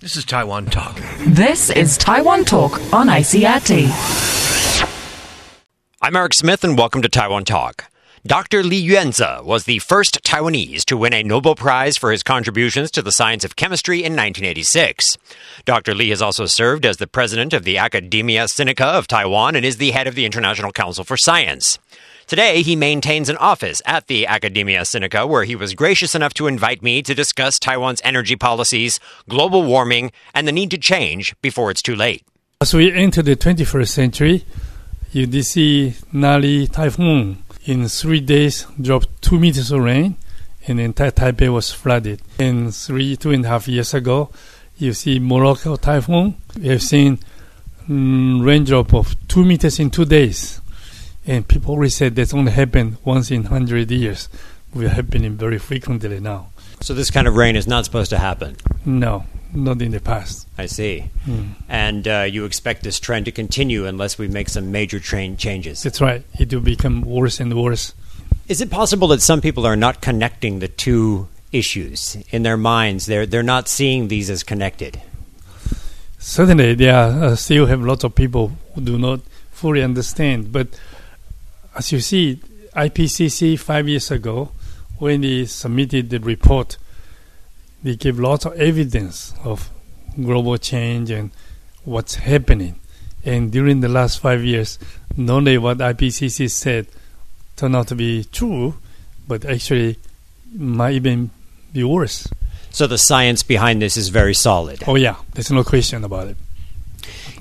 This is Taiwan Talk. This is Taiwan Talk on ICRT. I'm Eric Smith, and welcome to Taiwan Talk. Dr. Lee Yuan-tse was the first Taiwanese to win a Nobel Prize for his contributions to the science of chemistry in 1986. Dr. Lee has also served as the president of the Academia Sinica of Taiwan and is the head of the International Council for Science. Today, he maintains an office at the Academia Sinica, where he was gracious enough to invite me to discuss Taiwan's energy policies, global warming, and the need to change before it's too late. As we enter the 21st century, you see Nari typhoon in three days dropped two meters of rain, and entire Taipei was flooded. And three, two and a half years ago, you see Morakot typhoon. We have seen mm, rain drop of two meters in two days. And people always said that's only happened once in 100 years. We're happening very frequently now. So, this kind of rain is not supposed to happen. No, not in the past. I see. Hmm. And uh, you expect this trend to continue unless we make some major train changes. That's right. It will become worse and worse. Is it possible that some people are not connecting the two issues in their minds? They're, they're not seeing these as connected. Certainly, there are, uh, still have lots of people who do not fully understand. But as you see, IPCC five years ago, when they submitted the report, they give lots of evidence of global change and what's happening. And during the last five years, not only what IPCC said turned out to be true, but actually might even be worse. So the science behind this is very solid. Oh yeah, there's no question about it.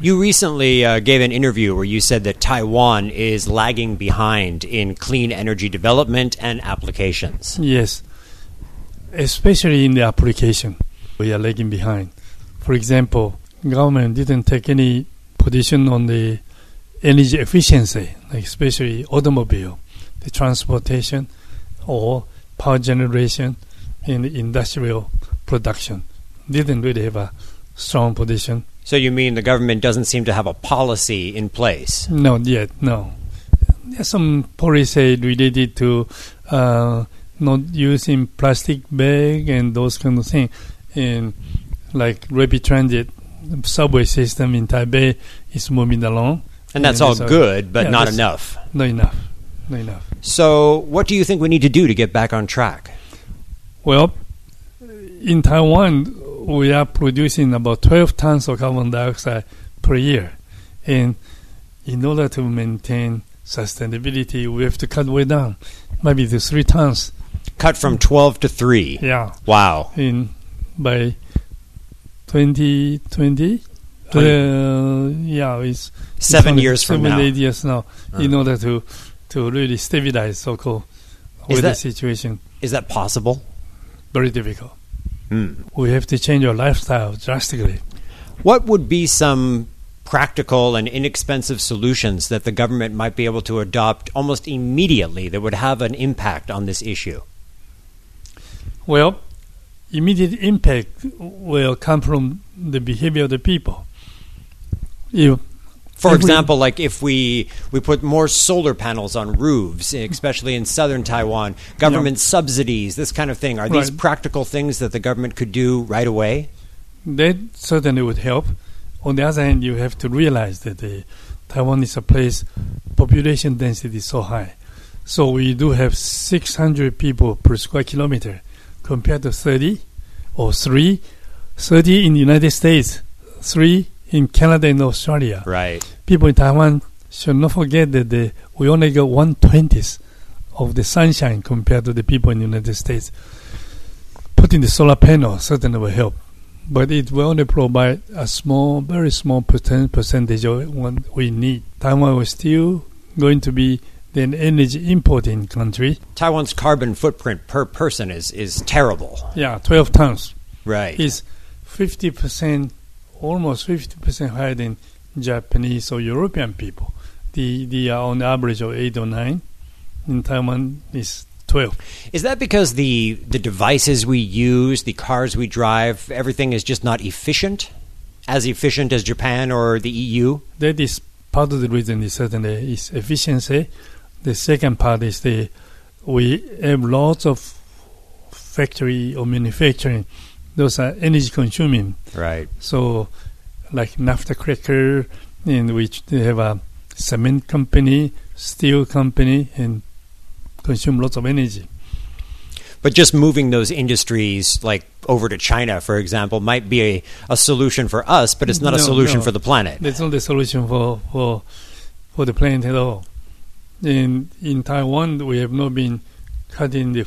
You recently uh, gave an interview where you said that Taiwan is lagging behind in clean energy development and applications. Yes, especially in the application, we are lagging behind. For example, government didn't take any position on the energy efficiency, like especially automobile, the transportation, or power generation in industrial production. Didn't really have a strong position. So you mean the government doesn't seem to have a policy in place? Not yet, no. There's some policy related to uh, not using plastic bag and those kind of things. And like rapid transit subway system in Taipei is moving along. And that's all there's good, but yeah, not enough. Not enough. Not enough. So what do you think we need to do to get back on track? Well, in Taiwan, we are producing about 12 tons of carbon dioxide per year. And in order to maintain sustainability, we have to cut way down, maybe to three tons. Cut from 12 to 3. Yeah. Wow. In by 2020. Twenty- Uh, yeah, it's Seven it's years from seven, now. eight years now, in Uh. order to to really stabilize so-called Is that- situation. Is that possible? Very difficult. Hmm. We have to change our lifestyle drastically. What would be some practical and inexpensive solutions that the government might be able to adopt almost immediately that would have an impact on this issue? Well, immediate impact will come from the behavior of the people. You, For If we- example, like if we we put more solar panels on roofs, eh, especially in southern Taiwan, government subsidies, this kind of thing. Are these Right. practical things that the government could do right away? that certainly would help. On the other hand, you have to realize that the Taiwan is a place population density is so high. So we do have 600 people per square kilometer compared to 30 or 3, 30 in the United States, 3 in Canada and Australia. Right. People in Taiwan should not forget that the, we only got one twentieth of the sunshine compared to the people in the United States. Putting the solar panel certainly will help, but it will only provide a small, very small percent, percentage of what we need. Taiwan was still going to be an energy importing country. Taiwan's carbon footprint per person is is terrible. Yeah, 12 tons Right. is 50%, almost 50% higher than Japanese or European people. The, the are on average of 8 or 9. In Taiwan is 12. Is that because the the devices we use, the cars we drive, everything is just not efficient? As efficient as Japan or the EU? That is part of the reason is certainly is efficiency. The second part is the we have lots of factory or manufacturing those are energy consuming. Right. So, like naphtha cracker, in which they have a cement company, steel company, and consume lots of energy. But just moving those industries, like over to China, for example, might be a, a solution for us, but it's not a solution no. for the planet. That's not the solution for for for the planet at all. In in Taiwan, we have not been cutting the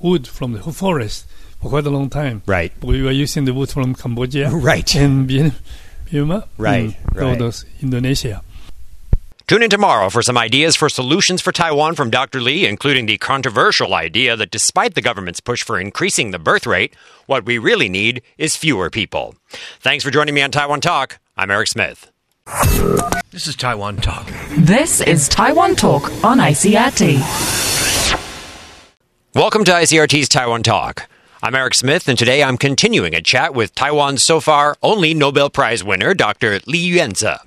wood from the forest for quite a long time. Right. We were using the wood from Cambodia, Right. and Burma, Right, and right. those Indonesia. Tune in tomorrow for some ideas for solutions for Taiwan from Dr. Lee, including the controversial idea that despite the government's push for increasing the birth rate, what we really need is fewer people. Thanks for joining me on Taiwan Talk. I'm Eric Smith. This is Taiwan Talk. This is Taiwan Talk on ICRT. Welcome to ICRT's Taiwan Talk. I'm Eric Smith, and today I'm continuing a chat with Taiwan's so far only Nobel Prize winner, Dr. Lee Yuan-tse.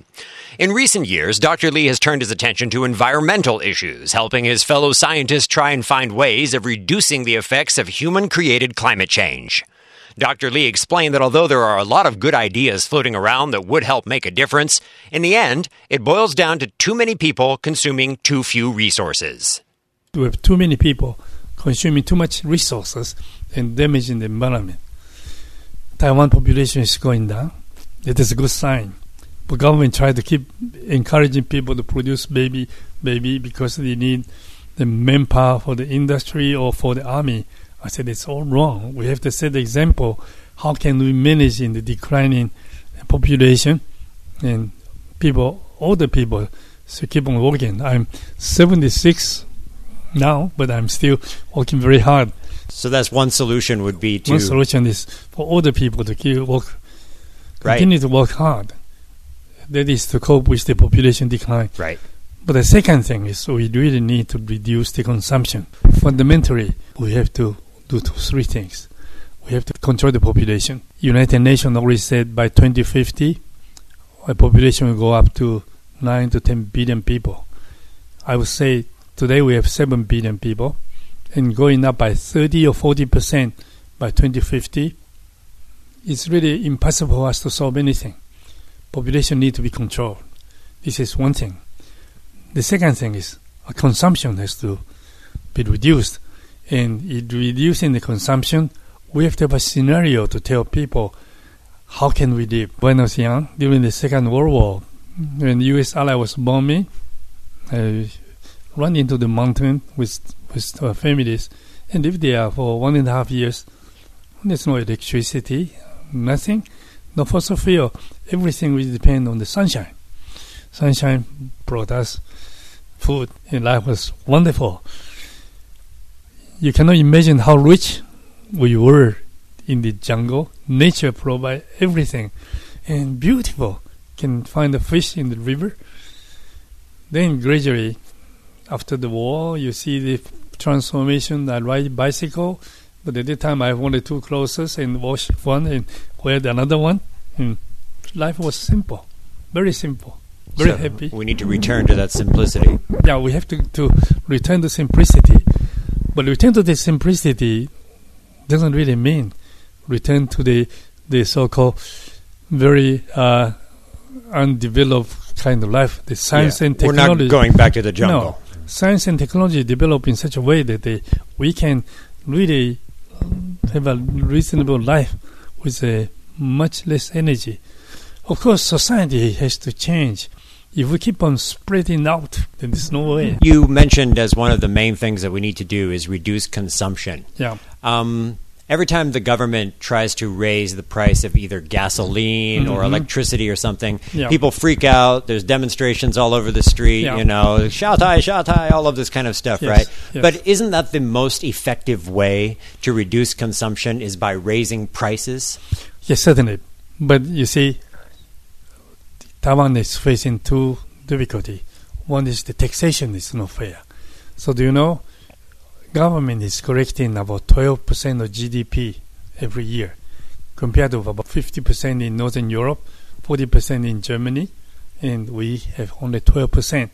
In recent years, Dr. Lee has turned his attention to environmental issues, helping his fellow scientists try and find ways of reducing the effects of human created climate change. Dr. Lee explained that although there are a lot of good ideas floating around that would help make a difference, in the end, it boils down to too many people consuming too few resources. We have too many people consuming too much resources and damaging the environment. Taiwan population is going down. It is a good sign. But government try to keep encouraging people to produce baby, baby because they need the manpower for the industry or for the army. I said it's all wrong. We have to set the example. How can we manage in the declining population and people, older people, so keep on working. I'm 76 now, but I'm still working very hard. So that's one solution would be to One solution is for older people to keep work, Right. continue to work hard. That is to cope with the population decline. right. But the second thing is we really need to reduce the consumption. Fundamentally, we have to do three things. We have to control the population. United Nations already said by 2050, our population will go up to 9 to 10 billion people. I would say today we have 7 billion people and going up by 30 or 40 percent by 2050. It's really impossible for us to solve anything. Population need to be controlled. This is one thing. The second thing is consumption has to be reduced. And in reducing the consumption, we have to have a scenario to tell people how can we live. When I was young, during the Second World War, when the U.S. ally was bombing, I ran into the mountain with with uh, families and lived there for one and a half years. There's no electricity, nothing, no fossil fuel. Everything will depend on the sunshine. Sunshine brought us food, and life was wonderful. You cannot imagine how rich we were in the jungle. Nature provide everything, and beautiful. Can find the fish in the river. Then gradually, after the war, you see the transformation. I ride bicycle, but at that time I only two clothes and wash one and wear the another one. And life was simple, very simple, very So happy. We need to return to that simplicity. Yeah, we have to, to return to simplicity. But return to the simplicity doesn't really mean return to the the so-called very uh, undeveloped kind of life. The science Yeah. and We're technology. not going back to the jungle. No, science and technology develop in such a way that they, we can really have a reasonable life with a much less energy. Of course, society has to change. If we keep on spreading out, then there's no way. You mentioned as one of the main things that we need to do is reduce consumption. Yeah. Um, every time the government tries to raise the price of either gasoline or Mhm. electricity or something, Yeah. people freak out. There's demonstrations all over the street, Yeah. you know, shout high, shout high, all of this kind of stuff, Yes, right? yes. But isn't that the most effective way to reduce consumption is by raising prices? Yes, certainly. But you see, Taiwan is facing two difficulty. One is the taxation is not fair. So do you know, government is collecting about 12% of GDP every year, compared to about 50% in Northern Europe, 40% in Germany, and we have only 12%.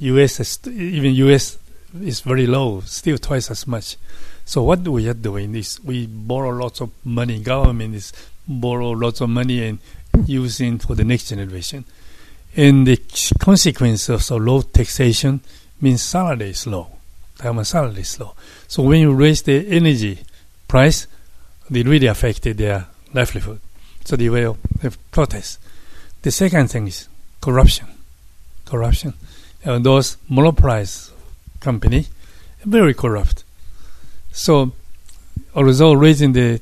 US, is, even US is very low, still twice as much. So what we are doing is we borrow lots of money. Government is borrow lots of money and using for the next generation. And the consequence of so low taxation means salary is low. Taiwan salary is low. So when you raise the energy price, they really affected their livelihood. So they will protest. The second thing is corruption. Corruption. Uh, those monopolized company very corrupt. So although raising the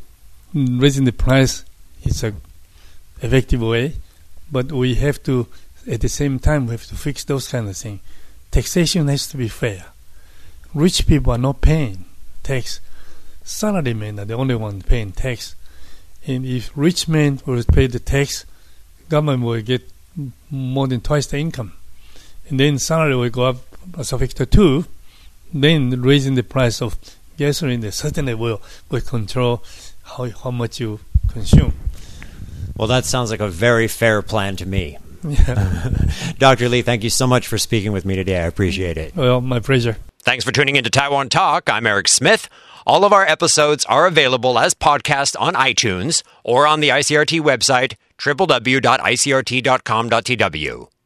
raising the price is a effective way, but we have to at the same time we have to fix those kind of things. Taxation has to be fair. Rich people are not paying tax. Salarymen are the only one paying tax. And if rich men will pay the tax, government will get more than twice the income. And then salary will go up as a factor two. Then raising the price of gasoline certainly will, will control how, how much you consume. Well, that sounds like a very fair plan to me. Dr. Lee, thank you so much for speaking with me today. I appreciate it. well, my pleasure. Thanks for tuning into Taiwan Talk. I'm Eric Smith. All of our episodes are available as podcasts on iTunes or on the ICRT website, www.icrt.com.tw.